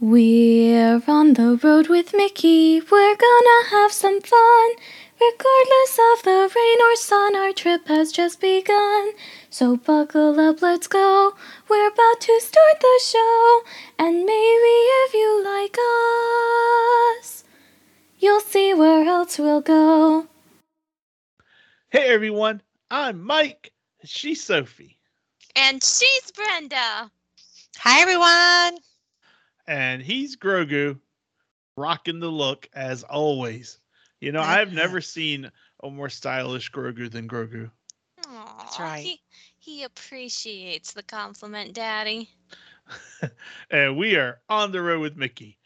We're on the road with Mickey. We're gonna have some fun. Regardless of the rain or sun, our trip has just begun. So buckle up, let's go. We're about to start the show. And maybe if you like us, you'll see where else we'll go. Hey everyone, I'm Mike. She's Sophie. And she's Brenda. Hi, everyone. And he's Grogu, rocking the look as always. You know, I've never seen a more stylish Grogu than Grogu. Aww, That's right. He, he appreciates the compliment, Daddy. and we are on the road with Mickey.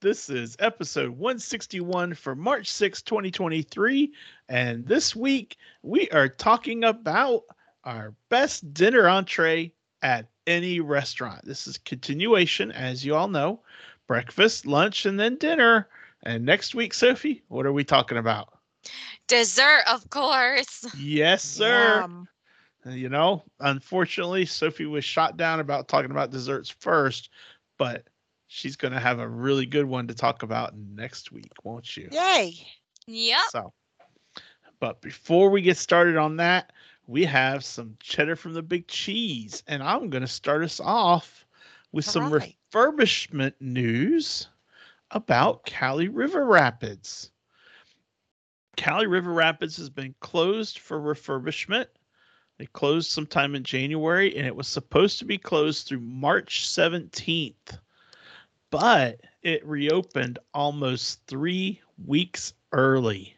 This is episode 161 for March 6, 2023. And this week we are talking about our best dinner entree at any restaurant. This is continuation, as you all know breakfast, lunch, and then dinner. And next week, Sophie, what are we talking about? Dessert, of course. Yes, sir. Yum. Uh, you know, unfortunately, Sophie was shot down about talking about desserts first, but she's going to have a really good one to talk about next week, won't you? Yay. Yep. So, but before we get started on that, we have some cheddar from the big cheese, and I'm going to start us off with All some right. refurbishment news about Kali River Rapids. Kali River Rapids has been closed for refurbishment. They closed sometime in January, and it was supposed to be closed through March 17th, but it reopened almost three weeks early.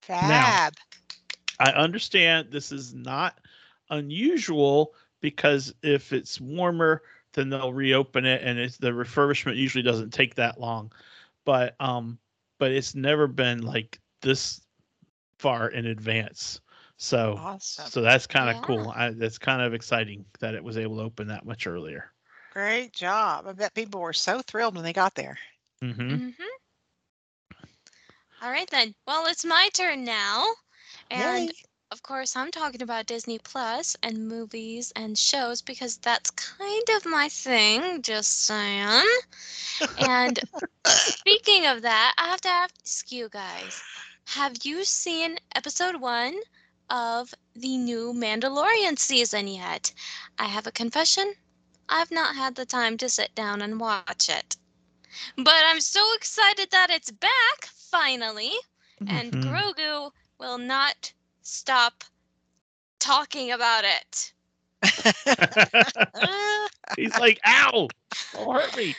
Fab. I understand this is not unusual because if it's warmer, then they'll reopen it, and it's the refurbishment usually doesn't take that long. But um, but it's never been like this far in advance. So Awesome. so that's kind of Yeah. cool. I, that's kind of exciting that it was able to open that much earlier. Great job. I bet people were so thrilled when they got there. hmm Mm-hmm. All right, then. Well, it's my turn now. And Yay. of course, I'm talking about Disney Plus and movies and shows because that's kind of my thing, just saying. And speaking of that, I have to ask you guys have you seen episode one of the new Mandalorian season yet? I have a confession. I've not had the time to sit down and watch it. But I'm so excited that it's back, finally. And Mhm. Grogu will not stop talking about it. He's like, "Ow! Don't hurt me."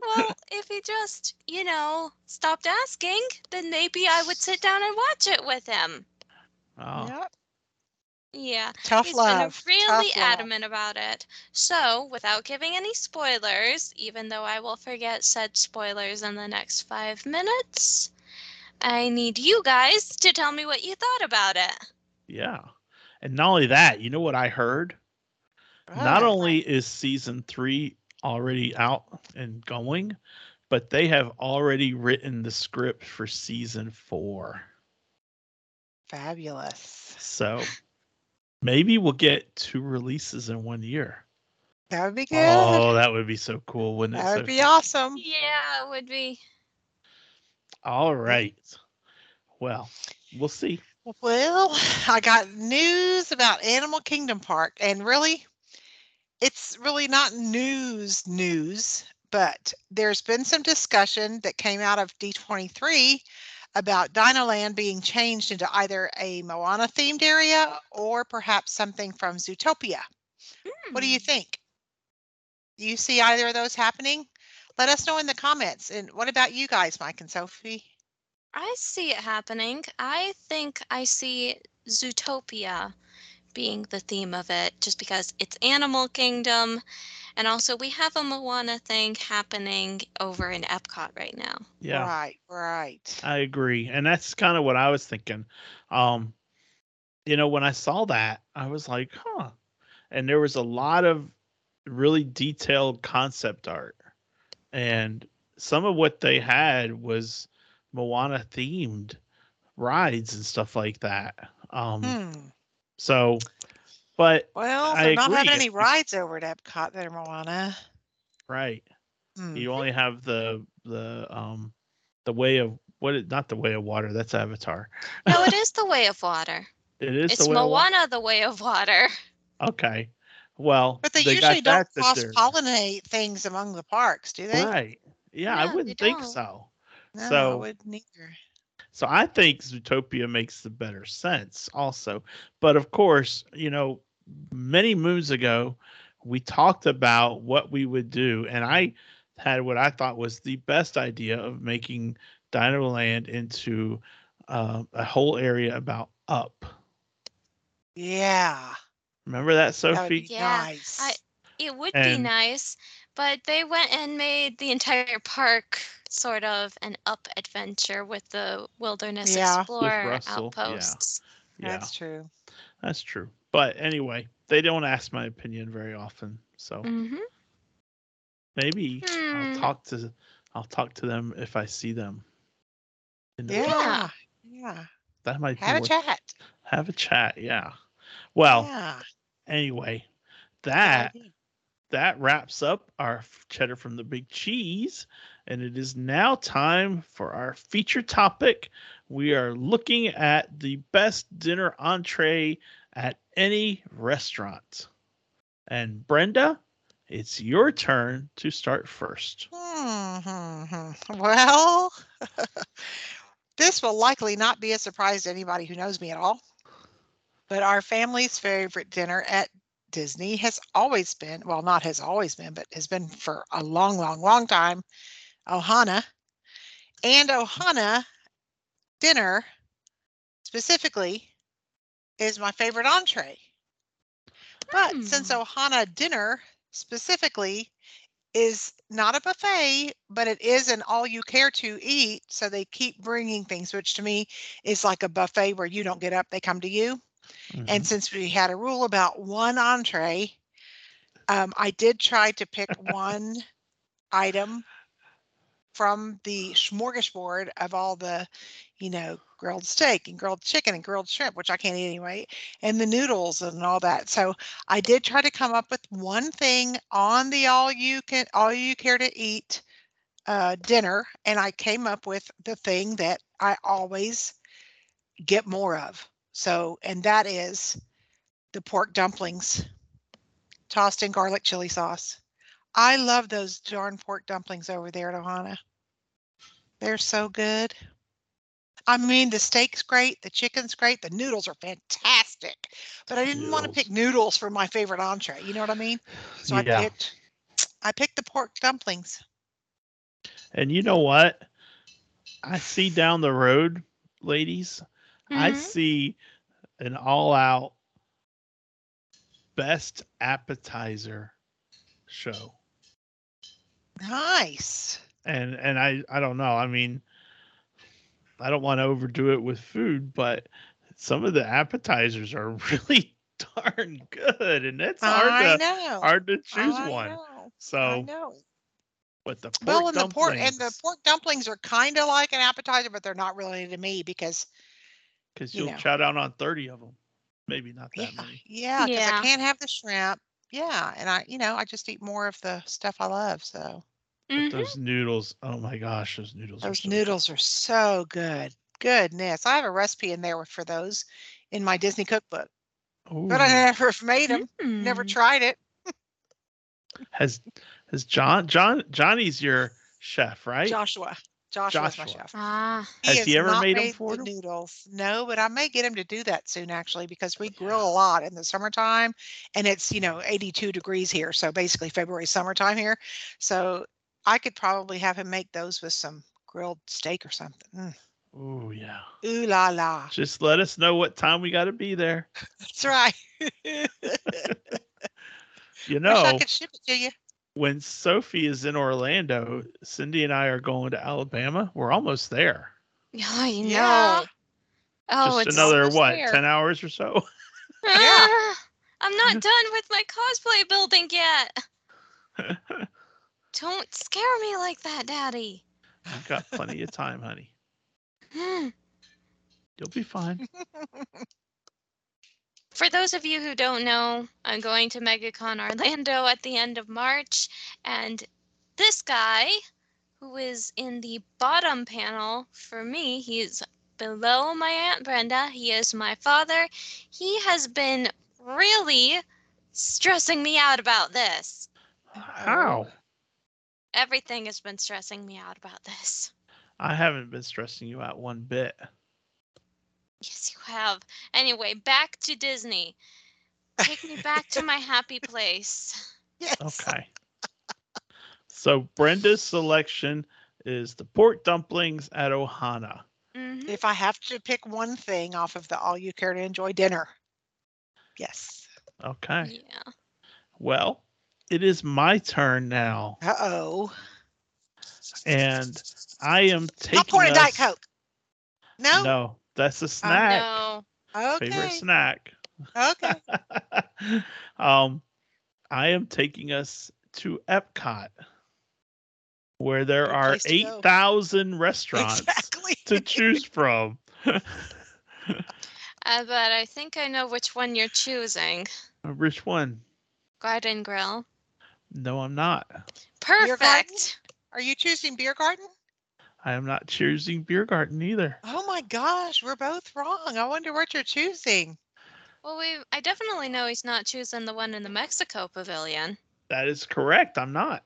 Well, if he just, you know, stopped asking, then maybe I would sit down and watch it with him. Oh, Yep. Yeah, Tough he's love. been really Tough love. adamant about it. So, without giving any spoilers, even though I will forget said spoilers in the next five minutes, I need you guys to tell me what you thought about it. yeah. And not only that, you know what I heard? not ah. only is season three already out and going, but they have already written the script for season four. Fabulous. So maybe we'll get two releases in one year. That would be oh, good. Oh, that would be so cool, wouldn't it? that would be Sophie? awesome. Yeah, it would be. All right. Well, we'll see. Well, I got news about Animal Kingdom Park, and really, it's really not news news, but there's been some discussion that came out of D23 about Dinoland being changed into either a Moana themed area or perhaps something from Zootopia. What do you Hmm. think? Do you see either of those happening? Let us know in the comments. And what about you guys, Mike and Sophie? I see it happening. I think I see Zootopia being the theme of it just because it's Animal Kingdom. And also, we have a Moana thing happening over in Epcot right now. Yeah. Right, right. I agree. And that's kind of what I was thinking. Um, you know, when I saw that, I was like, huh. And there was a lot of really detailed concept art. And some of what they had was Moana themed rides and stuff like that. Um, Hmm. so, but Well, I they're not agree. having any rides over at Epcot that are Moana. right. Hmm. You only have the the um the way of what not the way of water. That's Avatar. No, it is the way of water. It is it's the way of wa- Moana, the way of water. Okay. Well, But they, got usually don't cross pollinate things among the parks, do they? Right. Yeah, I wouldn't think don't. so. No, I So- wouldn't either. So I think Zootopia makes the better sense also. But of course, you know, many moons ago, we talked about what we would do. And I had what I thought was the best idea of making Dino Land into uh, a whole area about up. Yeah. Remember that, That would Sophie? be Yeah, nice. I- It would be nice, but they went and made the entire park sort of an up adventure with the Wilderness Yeah. Explorer Russell, yeah. outposts. yeah, That's true. that's true. But anyway, they don't ask my opinion very often. So hmm maybe I'll Hmm. talk to I'll talk to them if I see them. In the future. Yeah. Yeah. That might Have be a worth- chat. Have a chat, yeah. Well, yeah. Anyway, that that wraps up our cheddar from the big cheese, and it is now time for our feature topic. We are looking at the best dinner entree at any restaurant. And Brenda, it's your turn to start first. Hmm. Well, this will likely not be a surprise to anybody who knows me at all. But our family's favorite dinner at Disney has always been, well, not has always been, but has been for a long, long, long time, Ohana. And Ohana dinner specifically is my favorite entree. But since Hmm. Ohana dinner specifically is not a buffet, but it is an all you care to eat. So they keep bringing things, which to me is like a buffet where you don't get up, they come to you. And Mhm. since we had a rule about one entree, um, I did try to pick one item from the smorgasbord of all the, you know, grilled steak and grilled chicken and grilled shrimp, which I can't eat anyway, and the noodles and all that. So I did try to come up with one thing on the all you can all you care to eat uh, dinner, and I came up with the thing that I always get more of. So, and that is the pork dumplings tossed in garlic chili sauce. I love those darn pork dumplings over there at Ohana. They're so good. I mean, the steak's great, the chicken's great, the noodles are fantastic. But I didn't want to pick noodles for my favorite entree. You know what I mean? So Yeah. I picked I picked the pork dumplings. And you know what? I see down the road, ladies, I Mhm. see an all out best appetizer show. Nice. And and I I don't know. I mean I don't want to overdo it with food, but some of the appetizers are really darn good and it's hard I to know. hard to choose I one. know. I So know. with the pork Well, and the pork and the pork dumplings are kind of like an appetizer, but they're not really to me because because you you'll know. chow down on 30 of them. Maybe not that yeah, many. yeah, because Yeah. I can't have the shrimp. Yeah, and I, you know, I just eat more of the stuff I love. So But Mhm. those noodles, oh my gosh, those noodles are those so noodles are so good. Goodness, I have a recipe in there for those in my Disney cookbook, good. but I Ooh. never made them. Never Mm. tried it. Has has John John Johnny's your chef, right? Joshua, Joshua's my chef. Ah, Has he ever not made 'em made for the them? noodles. No, but I may get him to do that soon actually because we grill a lot in the summertime and it's, you know, 82 degrees here. So basically February summertime here. So I could probably have him make those with some grilled steak or something. Mm. Oh yeah. Ooh la la. Just let us know what time we got to be there. That's right. You Wish know, I could ship it to you. When Sophie is in Orlando, Cindy and I are going to Alabama. We're almost there. Yeah, I know. Yeah. Oh, Just it's another what, there. ten hours or so. Ah, I'm not done with my cosplay building yet. Don't scare me like that, Daddy. You've got plenty of time, honey. You'll be fine. For those of you who don't know, I'm going to MegaCon Orlando at the end of March, and this guy, who is in the bottom panel for me, he's below my Aunt Brenda. He is my father. He has been really stressing me out about this. How? Oh. Everything has been stressing me out about this. I haven't been stressing you out one bit. Yes, you have. Anyway, back to Disney. Take me back to my happy place. Yes. Okay. so Brenda's selection is the pork dumplings at Ohana. hmm If I have to pick one thing off of the all you care to enjoy dinner. Yes. Okay. Yeah. Well, it is my turn now, Uh oh. and I am taking Popcorn and Diet us- Coke. No? No, that's a snack. No. Favorite Okay. snack. Okay. um, I am taking us to Epcot, where there Good are place to go. eight thousand restaurants Exactly. to choose from. Uh, but I think I know which one you're choosing. Which one? Garden Grill. No, I'm not. Perfect. Are you choosing beer garden? I am not choosing Beer Garden either. Oh my gosh, we're both wrong. I wonder what you're choosing. Well, we I definitely know he's not choosing the one in the Mexico Pavilion. That is correct. I'm not.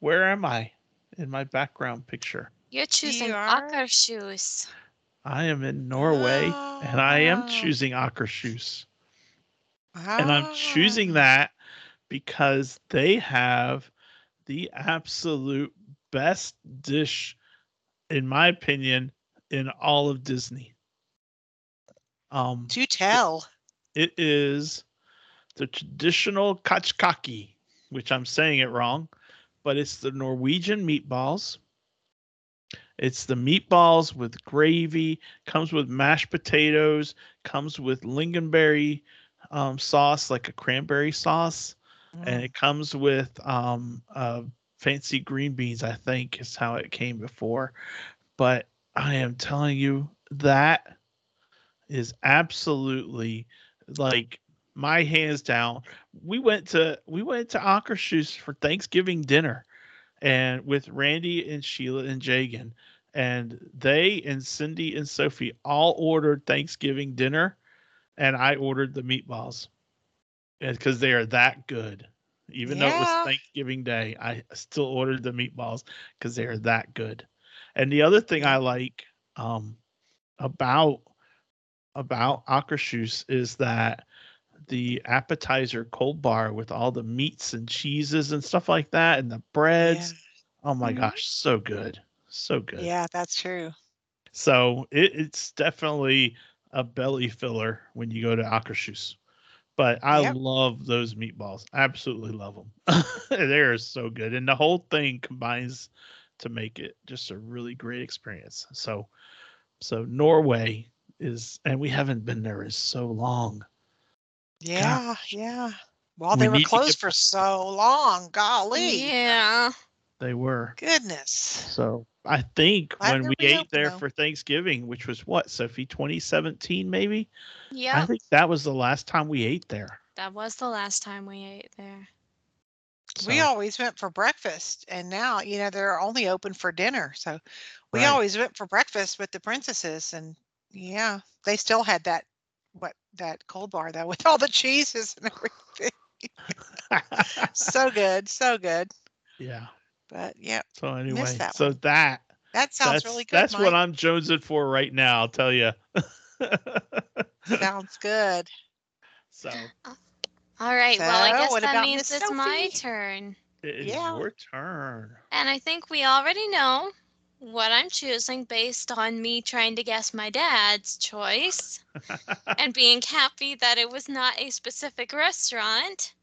Where am I in my background picture? You're choosing are? Akershus. I am in Norway and I am Ah. choosing Akershus. And I'm choosing Ah. that because they have the absolute best dish, in my opinion, in all of Disney. Um, To tell. it is the traditional kachkaki, which I'm saying it wrong, but it's the Norwegian meatballs. It's the meatballs with gravy, comes with mashed potatoes, comes with lingonberry um, sauce, like a cranberry sauce, Mm. and it comes with um, uh, fancy green beans. I think is how it came before, but I am telling you that is absolutely like my hands down. We went to we went to Akershus for Thanksgiving dinner, and with Randy and Sheila and Jagan, and they and Cindy and Sophie all ordered Thanksgiving dinner, and I ordered the meatballs, because they are that good. Even though it was Thanksgiving Day, I still ordered the meatballs because they are that good. And the other thing I like um, about about Akershus is that the appetizer cold bar with all the meats and cheeses and stuff like that and the breads. Oh my Mhm. gosh, so good. So good. Yeah. yeah, that's true. So it, it's definitely a belly filler when you go to Akershus. But I Yep. love those meatballs. Absolutely love them. they are so good. And the whole thing combines to make it just a really great experience. So so Norway is and we haven't been there in so long. Yeah, yeah. Well, We they were need to get closed for so long. Golly. Yeah. They were. Goodness. So I think Glad when we ate there though. for Thanksgiving, which was what, Sophie, 2017 maybe? Yeah. I think that was the last time we ate there. That was the last time we ate there. We always went for breakfast, and now, you know, they're only open for dinner. So we Right. always went for breakfast with the princesses, and yeah, they still had that what that cold bar though with all the cheeses and everything. so good, so good. yeah. But yeah, So anyway, that so one. that that sounds that's really good. that's what I'm jonesing for right now. I'll tell you. Sounds good. so uh, All right. well, I guess that means Miss it's my turn. it is Yeah. your turn. And I think we already know what I'm choosing based on me trying to guess my dad's choice and being happy that it was not a specific restaurant.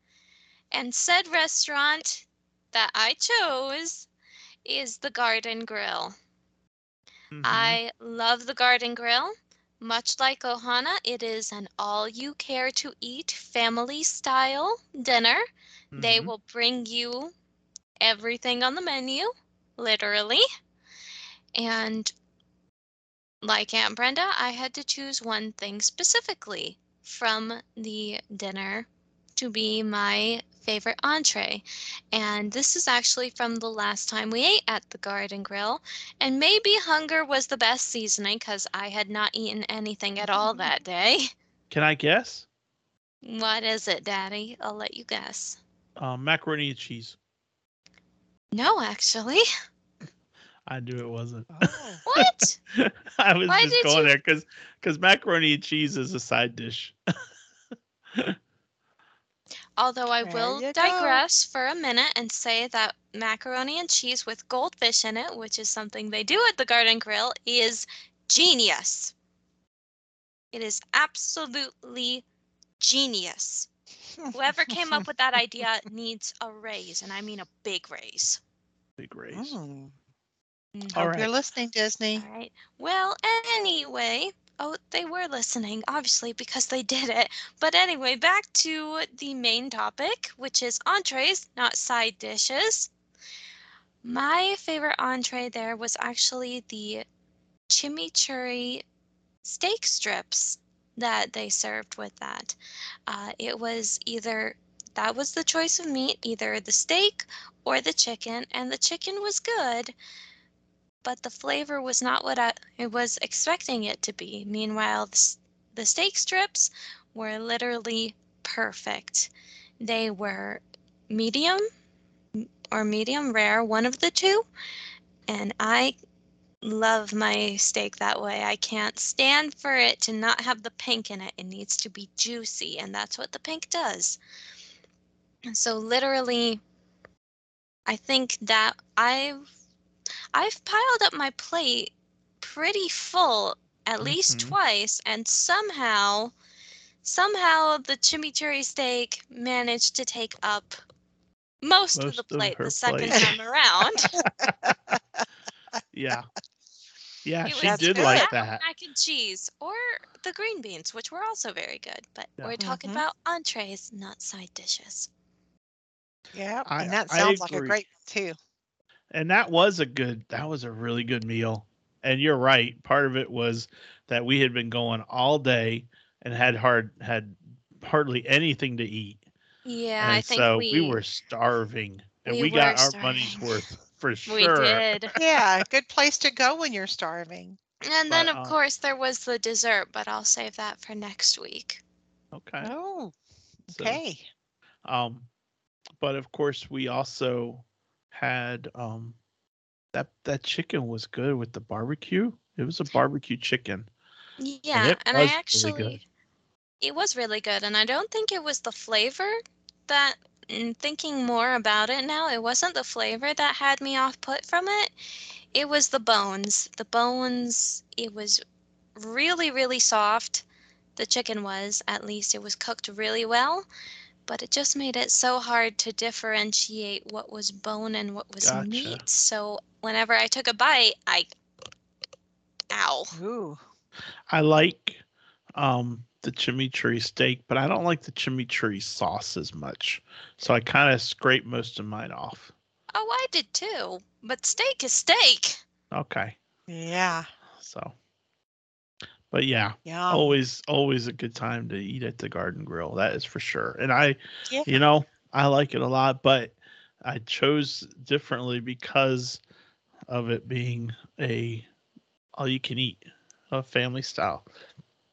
And said restaurant that I chose is the Garden Grill. Mhm. I love the Garden Grill. Much like Ohana, it is an all you care to eat family style dinner. They Mhm. will bring you everything on the menu, literally. And like Aunt Brenda, I had to choose one thing specifically from the dinner to be my favorite entree. And this is actually from the last time we ate at the Garden Grill. And maybe hunger was the best seasoning because I had not eaten anything at all that day. Can I guess? What is it, Daddy? I'll let you guess. Um, macaroni and cheese. No, actually. I knew it wasn't. Oh. What? I was Why just going you- there because because macaroni and cheese is a side dish. Although I There will you go. digress for a minute and say that macaroni and cheese with goldfish in it, which is something they do at the Garden Grill, is genius. It is absolutely genius. Whoever came up with that idea needs a raise, and I mean a big raise. Big raise. Mm. Mhm. All Hope you're right. listening, Disney. All right. Well, anyway, oh, they were listening, obviously, because they did it. But anyway, back to the main topic, which is entrees, not side dishes. My favorite entree there was actually the chimichurri steak strips that they served with that. Uh, it was either that was the choice of meat, either the steak or the chicken, and the chicken was good but the flavor was not what I, was expecting it to be. Meanwhile, the, steak strips were literally perfect. They were medium or medium rare, one of the two. And I love my steak that way. I can't stand for it to not have the pink in it. It needs to be juicy, and that's what the pink does. So, literally, I think that I've I've piled up my plate pretty full at least Mhm. twice, and somehow, somehow the chimichurri steak managed to take up most, of the plate her the second plate. time around. Yeah. Yeah, It she did good. like that, that. mac and cheese, or the green beans, which were also very good. But Yeah. we're talking Mhm. about entrees, not side dishes. Yeah, I- and that sounds like a great one too. And that was a good that was a really good meal. And you're right. Part of it was that we had been going all day and had hard had hardly anything to eat. Yeah, and I think so we, were starving. And we we, got were our money's starving. worth for we sure. did. Yeah, good place to go when you're starving. And then, But, of uh, course, there was the dessert, but I'll save that for next week. Okay. Oh, So, okay. um but of course we also had um that that chicken was good with the barbecue. It was a barbecue chicken. Yeah, and, was I really actually, good. it was really good. And I don't think it was the flavor that, mm, thinking more about it now, it wasn't the flavor that had me off put from it. It was the bones. The bones, it was really, really soft. The chicken was, at least, it was cooked really well. But it just made it so hard to differentiate what was bone and what was Gotcha. meat. So whenever I took a bite, I, ow. Ooh. I like um the chimichurri steak, but I don't like the chimichurri sauce as much. So I kind of scrape most of mine off. Oh, I did too. But steak is steak. Okay. Yeah. So but yeah, Yeah. always always a good time to eat at the garden grill. That is for sure. And I Yeah. you know, I like it a lot, but I chose differently because of it being a all you can eat, a family style.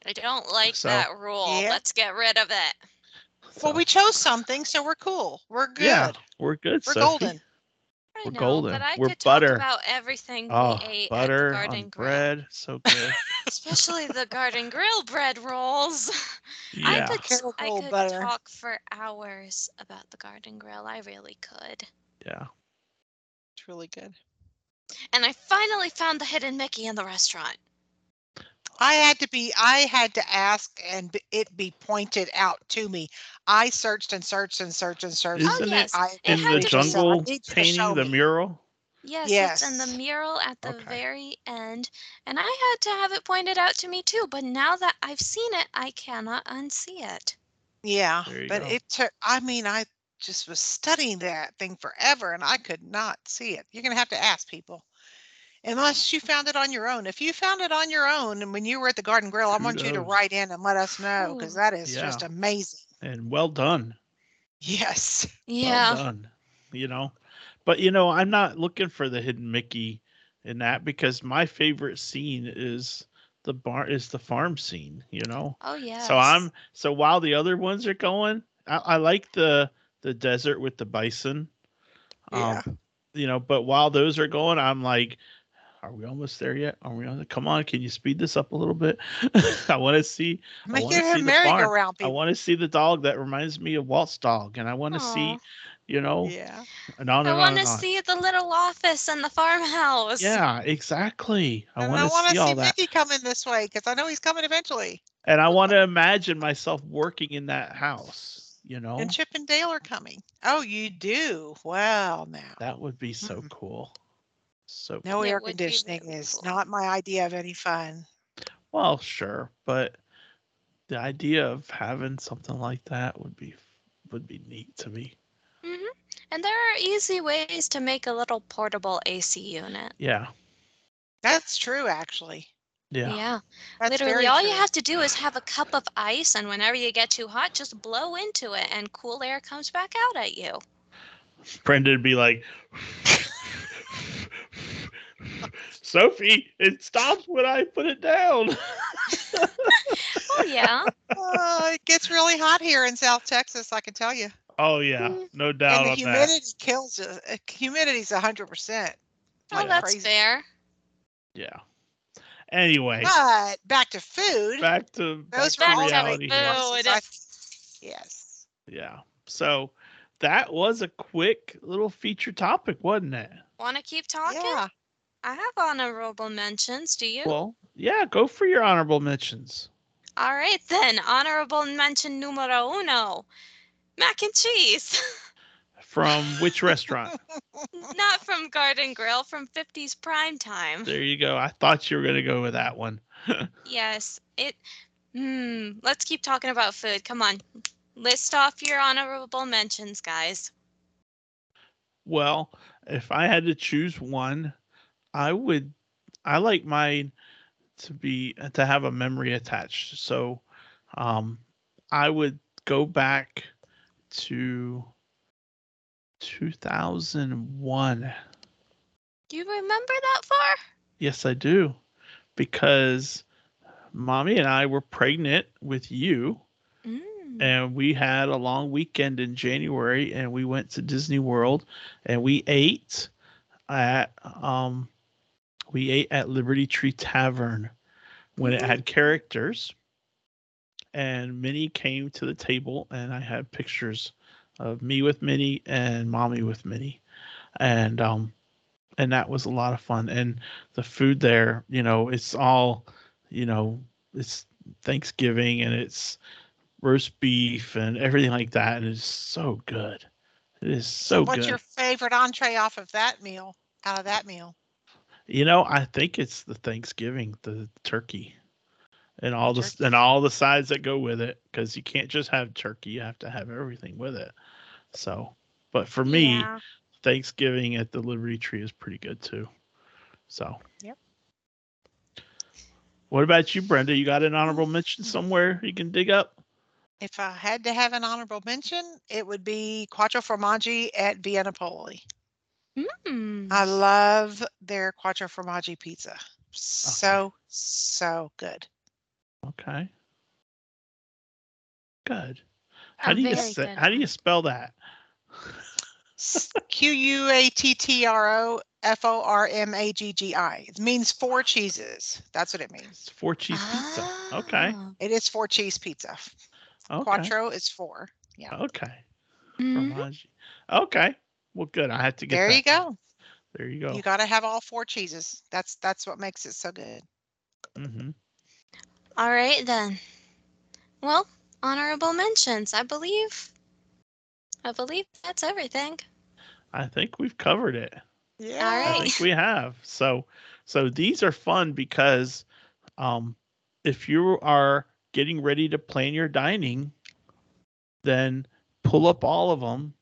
I don't like So- that rule. Yeah. Let's get rid of it. Well, we chose something, so we're cool. We're good. yeah, we're good. We're Sophie. golden. I We're know, golden. but I We're could butter. talk about everything Oh, we ate butter at the Garden on Grill, bread, so good. especially the Garden Grill bread rolls. I could, t- I Careful, could butter. talk for hours about the Garden Grill. I really could. yeah. It's really good. And I finally found the hidden Mickey in the restaurant. I had to be, I had to ask and b- it be pointed out to me. I searched and searched and searched and searched. Oh, Isn't oh it yes, I, In had the to be- jungle I need you to painting the me. mural. Yes, it's in the mural at the Okay. very end. And I had to have it pointed out to me too, but now that I've seen it, I cannot unsee it. yeah, There you but go. it took, I mean, I just was studying that thing forever and I could not see it. You're going to have to ask people. Unless you found it on your own. If you found it on your own and when you were at the Garden Grill, I want you to write in and let us know because Ooh. that is just amazing. And well done. Yes. Yeah. well done. You know, but you know, I'm not looking for the hidden Mickey in that because my favorite scene is the bar is the farm scene. You know, Oh yeah. so I'm so while the other ones are going, I, I like the the desert with the bison. Yeah. Um, you know, but while those are going, I'm like, are we almost there yet? Are we on? The, come on, can you speed this up a little bit? I want to see. Make wanna it see merry-go-round, I want to see the dog that reminds me of Walt's dog, and I want to see, you know, Yeah. and on I want to see the little office and the farmhouse. Yeah, exactly. I and want I to want see to all see that, Mickey coming this way because I know he's coming eventually. and I want to imagine myself working in that house. You know, And Chip and Dale are coming. Oh, you do? Well, now. that would be so Mm. cool. So No air conditioning really is cool. not my idea of any fun. Well, sure, but the idea of having something like that would be would be neat to me. hmm And there are easy ways to make a little portable AC unit. Yeah, That's true, actually. yeah, Yeah. That's Literally, very all true. you have to do is have a cup of ice, and whenever you get too hot, just blow into it, and cool air comes back out at you. Brenda would be like, Sophie, it stops when I put it down. Oh yeah. Oh, it gets really hot here in South Texas, I can tell you. oh yeah, Mm. no doubt and the on that. humidity kills it. Uh, Humidity's 100%. oh, Like that's crazy. fair. Yeah. Anyway, But back to food. back to back those to back to reality great food. courses. I- Yes. Yeah. So that was a quick little feature topic, wasn't it? Want to keep talking? Yeah. I have honorable mentions. Do you? Well, yeah, go for your honorable mentions. All right then. Honorable mention numero uno: mac and cheese. From which restaurant? Not from Garden Grill, from 50s Prime Time. there you go. I thought you were going to go with that one. Yes, it. Hmm. Let's keep talking about food. Come on, list off your honorable mentions, guys. Well, if I had to choose one, I would I like mine to be to have a memory attached. So um I would go back to 2001. Do you remember that far? Yes, I do. Because mommy and I were pregnant with you Mm. and we had a long weekend in January and we went to Disney World and we ate at um we ate at Liberty Tree Tavern when it had characters and Minnie came to the table and I had pictures of me with Minnie and mommy with Minnie and um and that was a lot of fun and the food there you know it's all you know it's Thanksgiving and it's roast beef and everything like that and it's so good it is so What's good What's your favorite entree off of that meal? Out of that meal? You know i think it's the thanksgiving the turkey and all the Turkey. and all the sides that go with it because you can't just have turkey you have to have everything with it so but for me Yeah. thanksgiving at the liberty tree is pretty good too so Yep. what about you brenda you got an honorable mm-hmm. mention somewhere you can dig up If I had to have an honorable mention, it would be Quattro Formaggi at Via Napoli. Mm. I love their Quattro Formaggi pizza. So, so good. okay good how Oh, do you say, how do you spell that Q U A T T R O F O R M A G G I. It means four cheeses. That's what it means. it's four cheese pizza okay Oh. It is four cheese pizza. okay Quattro is four. Yeah. okay Mhm. Okay. Well, good. I had to get There you that down. go. There you go. You got to have all four cheeses. That's that's what makes it so good. hmm All right then. Well, honorable mentions. I believe. I believe that's everything. I think we've covered it. Yeah. All right. I think we have. So, so these are fun because, um, if you are getting ready to plan your dining, then pull up all of them,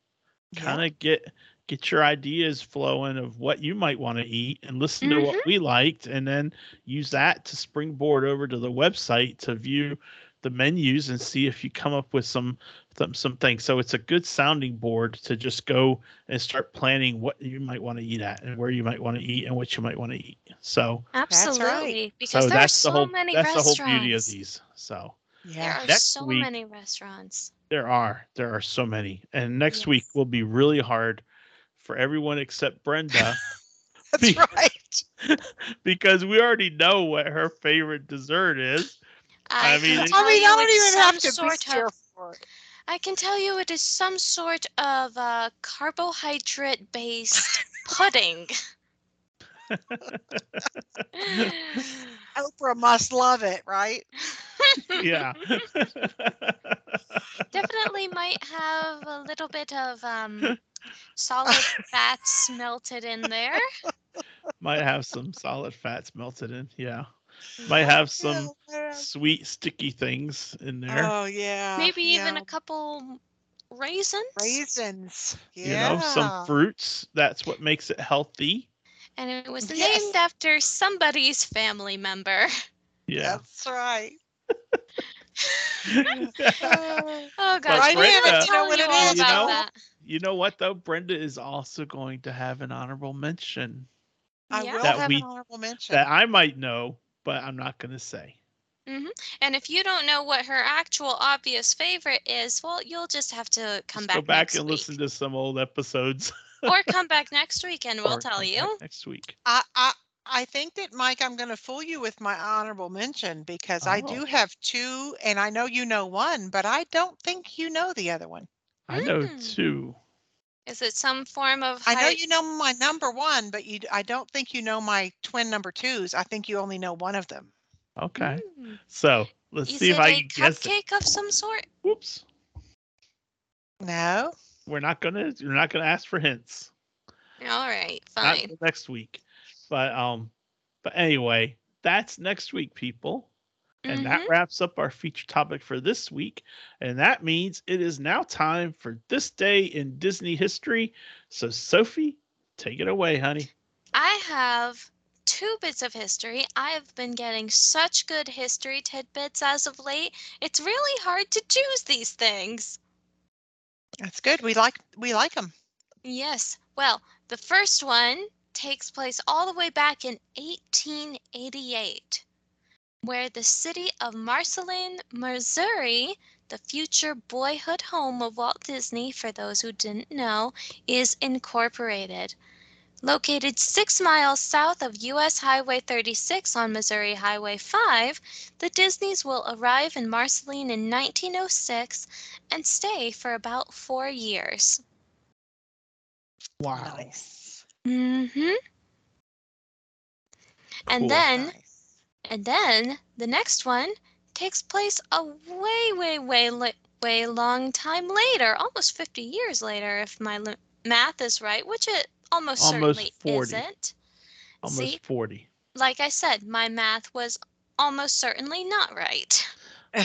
kind of get get your ideas flowing of what you might want to eat and listen to what mm-hmm. we liked and then use that to springboard over to the website to view the menus and see if you come up with some some, some things. So it's a good sounding board to just go and start planning what you might want to eat at and where you might want to eat and what you might want to eat. So Absolutely. Because so there are so the whole many that's the restaurants. whole beauty of these. So There are Next so week- many restaurants. There are there are so many, and next week will be really hard for everyone except Brenda That's Be- right. because we already know what her favorite dessert is. I I, mean, tell I mean, I don't even have to sort here of, for it. I can tell you it is some sort of uh, carbohydrate based pudding. Oprah must love it, right? yeah. Definitely might have a little bit of um, solid fats melted in there. Might have some solid fats melted in. Yeah. Might have some Yeah. sweet sticky things in there. Oh yeah. Maybe even yeah. a couple raisins. raisins. you Yeah. know, some fruits. That's what makes it healthy. And it was Yes. named after somebody's family member. Yeah. That's right. Oh gosh, But we're gonna Brenda- tell You know what you it all is, about you know? that. you know what though? Brenda is also going to have an honorable mention I Yeah. will That have we- an honorable mention. that I might know, but I'm not going to say. Mm-hmm. And if you don't know what her actual obvious favorite is, well, you'll just have to come Just back go back next and week. listen to some old episodes. or come back next week and we'll or tell come back you. next week. I, I I think that Mike, I'm going to fool you with my honorable mention because I do Oh. have two, and I know you know one, but I don't think you know the other one. I know Mm. two. Is it some form of I know high- you know my number one, but you d- I don't think you know my twin number twos. I think you only know one of them. Okay. Mm. So let's Is see if it I a can guess it. cupcake of some sort? Whoops. No. We're not gonna we're not gonna ask for hints. All right, fine. next week. But um but anyway, that's next week, people. And Mhm. that wraps up our feature topic for this week. And that means it is now time for this day in Disney history. So Sophie, take it away, honey. I have two bits of history. I have been getting such good history tidbits as of late. It's really hard to choose these things. That's good. We like we like them. Yes. Well, the first one takes place all the way back in 1888, where the city of Marceline, Missouri, the future boyhood home of Walt Disney, for those who didn't know, is incorporated. Located six miles south of US Highway 36 on Missouri Highway 5, the Disneys will arrive in Marceline in 1906 and stay for about four years. Wow. Nice. Mm-hmm. And Cool. then Nice. and then the next one takes place a way, way, way, way long time later, almost 50 years later, if my math is right, which it almost, Almost certainly 40. isn't. Almost See? 40. Like I said, my math was almost certainly not right.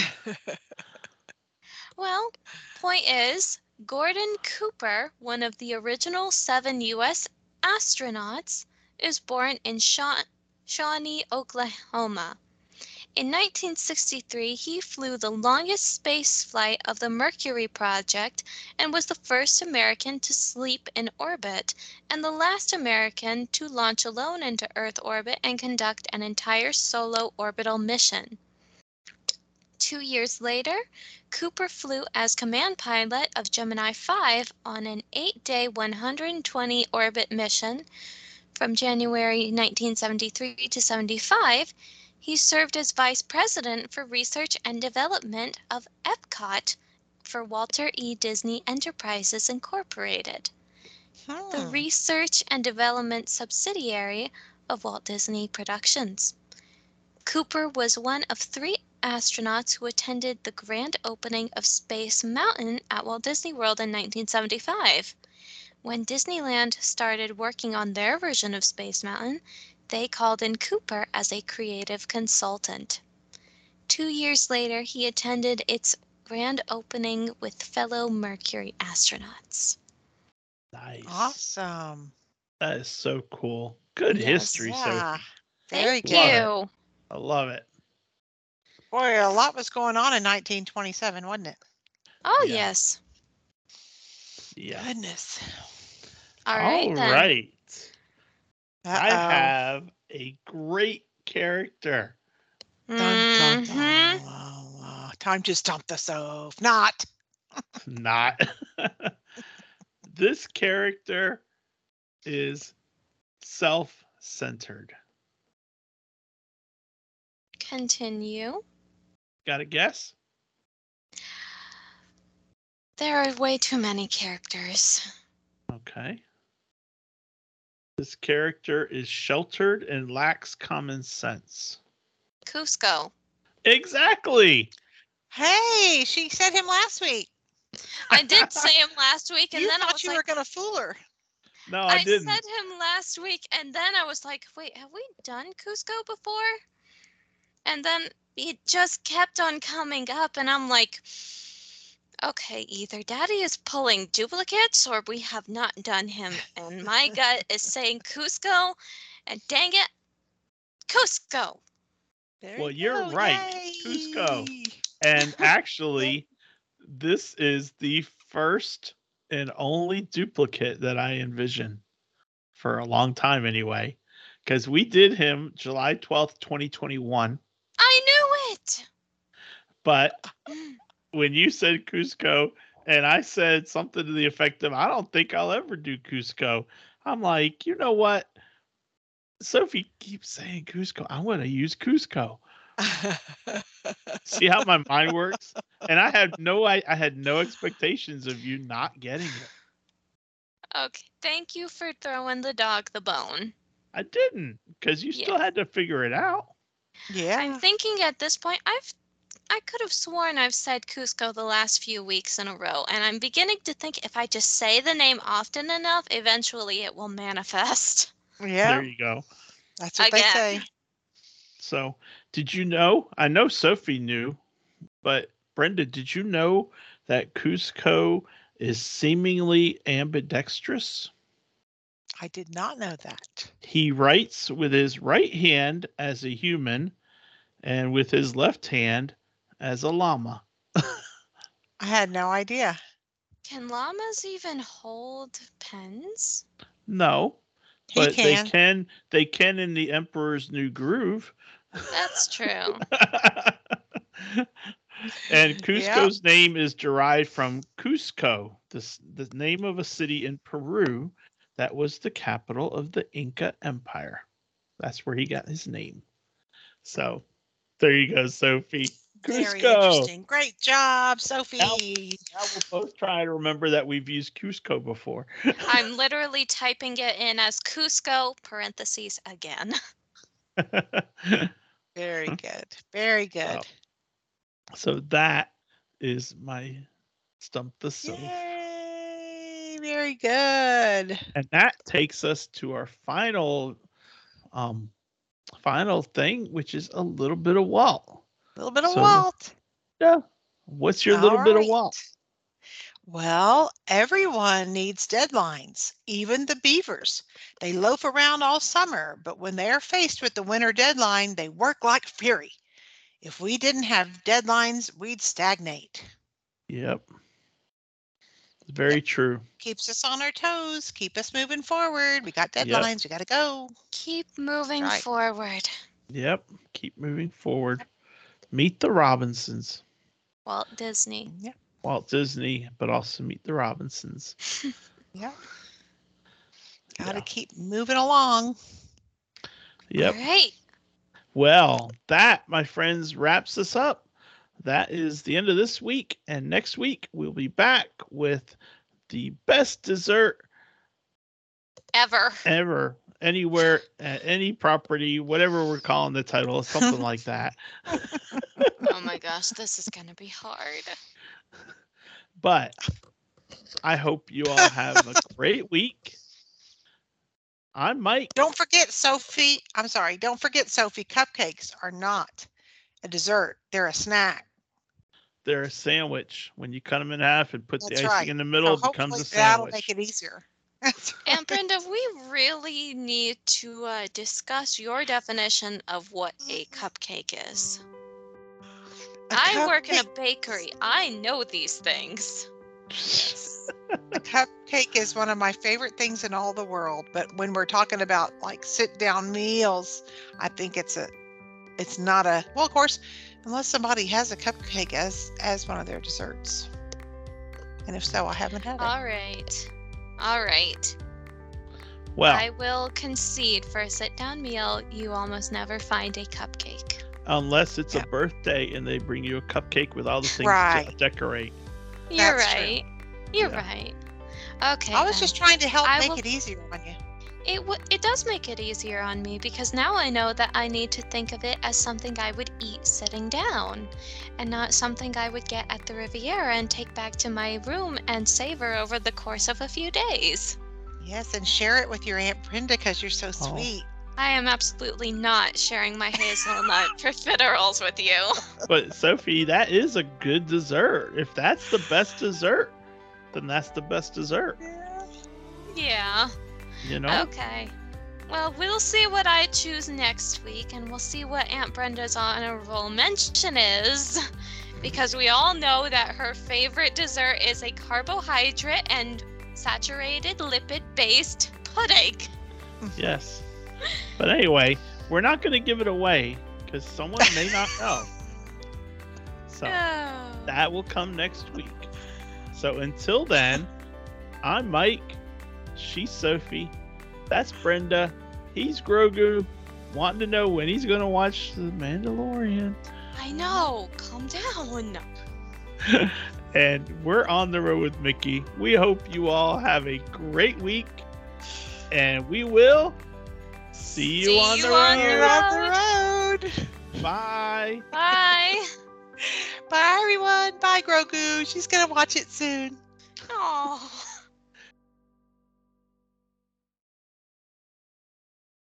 Well, point is, Gordon Cooper, one of the original seven U.S. astronauts, is born in Shaw- Shawnee, Oklahoma. In 1963, he flew the longest space flight of the Mercury project and was the first American to sleep in orbit and the last American to launch alone into Earth orbit and conduct an entire solo orbital mission. Two years later, Cooper flew as command pilot of Gemini 5 on an eight day, 120 orbit mission. From January 1973 to 75, he served as vice president for research and development of Epcot for Walter E. Disney Enterprises Incorporated, the Hmm. research and development subsidiary of Walt Disney Productions. Cooper was one of three astronauts who attended the grand opening of Space Mountain at Walt Disney World in 1975. When Disneyland started working on their version of Space Mountain, they called in Cooper as a creative consultant. Two years later, he attended its grand opening with fellow Mercury astronauts. Nice. awesome. That is so cool. Good Yes. history, Sophie. Yeah. Very Thank. Love you. I love it. Boy, a lot was going on in 1927, wasn't it? Oh Yeah. yes. Yeah. Goodness. All right All then. Right. I Uh-oh. have a great character. Dun, dun, dun. Uh, time to stomp the stove. Not. Not. this character is self centered. Continue. Got a guess? There are way too many characters. Okay. This character is sheltered and lacks common sense. Kuzco. Exactly. Hey, she said him last week. I did say him last week, and you then I thought was you like, were going to fool her. No, I, I didn't. said him last week, and then I was like, wait, have we done Kuzco before? And then it just kept on coming up, and I'm like, okay, either Daddy is pulling duplicates or we have not done him. And my gut is saying Kuzco, and dang it, Kuzco. There Well, you you're go, right. Kuzco. And actually, this is the first and only duplicate that I envision for a long time anyway. Because we did him July 12th, 2021. I knew it. But mm. When you said Kuzco and I said something to the effect of, I don't think I'll ever do Kuzco, I'm like, you know what? Sophie keeps saying Kuzco. I'm going to use Kuzco. See how my mind works? And I had no I, I had no expectations of you not getting it. Okay, thank you for throwing the dog the bone. I didn't because you still had to figure it out. yeah. I'm thinking at this point, I've I could have sworn I've said Kuzco the last few weeks in a row, and I'm beginning to think if I just say the name often enough, eventually it will manifest. yeah. There you go. That's what Again. they say. So, did you know? I know Sophie knew, but Brenda, did you know that Kuzco is seemingly ambidextrous? I did not know that. He writes with his right hand as a human and with his left hand as a llama. I had no idea. Can llamas even hold pens? No, He but can. they can they can in the Emperor's New Groove. That's true. and Kuzco's name is derived from Cusco, the, the name of a city in Peru that was the capital of the Inca Empire. That's where he got his name. So there you go, Sophie. Very Kuzco. interesting. Great job, Sophie. Now we'll both try to remember that we've used Kuzco before. I'm literally typing it in as Kuzco parentheses again. Very good. Very good. so that is my stump the stove. Yay! Very good. And that takes us to our final um final thing, which is a little bit of Walt. A little bit of So- Walt. Yeah. What's your little All bit of right. Walt? Well, everyone needs deadlines, even the beavers. They loaf around all summer, but when they're faced with the winter deadline, they work like fury. If we didn't have deadlines, we'd stagnate. Yep. It's very true. Keeps us on our toes, keep us moving forward. We got Yep. deadlines, we got to go. Keep moving Right. forward. Yep. Keep moving forward. Meet the Robinsons. Walt Disney. Yeah. Walt Disney, but also meet the Robinsons. Yeah. Got to Yeah. keep moving along. Yep. All right. Well, that, my friends, wraps us up. That is the end of this week. And next week, we'll be back with the best dessert Ever. ever, anywhere, at any property, whatever we're calling the title, something like that. Oh my gosh, this is gonna be hard. But I hope you all have a great week. I'm Mike. Don't forget, Sophie. I'm sorry. Don't forget, Sophie. Cupcakes are not a dessert. They're a snack. They're a sandwich. When you cut them in half and put the icing right. in the middle, so it becomes a hopefully that'll make it easier. And Brenda, we really need to uh, discuss your definition of what a cupcake is. A I work in a bakery. I know these things. A cupcake is one of my favorite things in all the world, but when we're talking about like sit down meals, I think it's a it's not a well of course unless somebody has a cupcake as as one of their desserts. And if so, I haven't had it. All right. All right. Well, I will concede for a sit down meal, you almost never find a cupcake. unless it's Yeah. a birthday and they bring you a cupcake with all the things to Right. decorate. You're That's true. right. You're Yeah. right. Okay. I was then. just trying to help I make will- it easier on you. It w- it does make it easier on me because now I know that I need to think of it as something I would eat sitting down, and not something I would get at the Riviera and take back to my room and savor over the course of a few days. Yes, and share it with your Aunt Brenda because you're so Oh. sweet. I am absolutely not sharing my hazelnut profiteroles with you. But Sophie, that is a good dessert. If that's the best dessert, then that's the best dessert. Yeah. You know? Okay. Well, we'll see what I choose next week, and we'll see what Aunt Brenda's honorable mention is. Because we all know that her favorite dessert is a carbohydrate and saturated lipid based pudding. Yes. But anyway, we're not going to give it away because someone may not know. So Oh. that will come next week. So until then, I'm Mike. She's Sophie. That's Brenda. He's Grogu. Wanting to know when he's going to watch The Mandalorian. I know. Calm down. and we're on the road with Mickey. We hope you all have a great week. And we will see you See on you the on road. the the road. Bye. Bye. Bye, everyone. Bye, Grogu. She's going to watch it soon. Oh.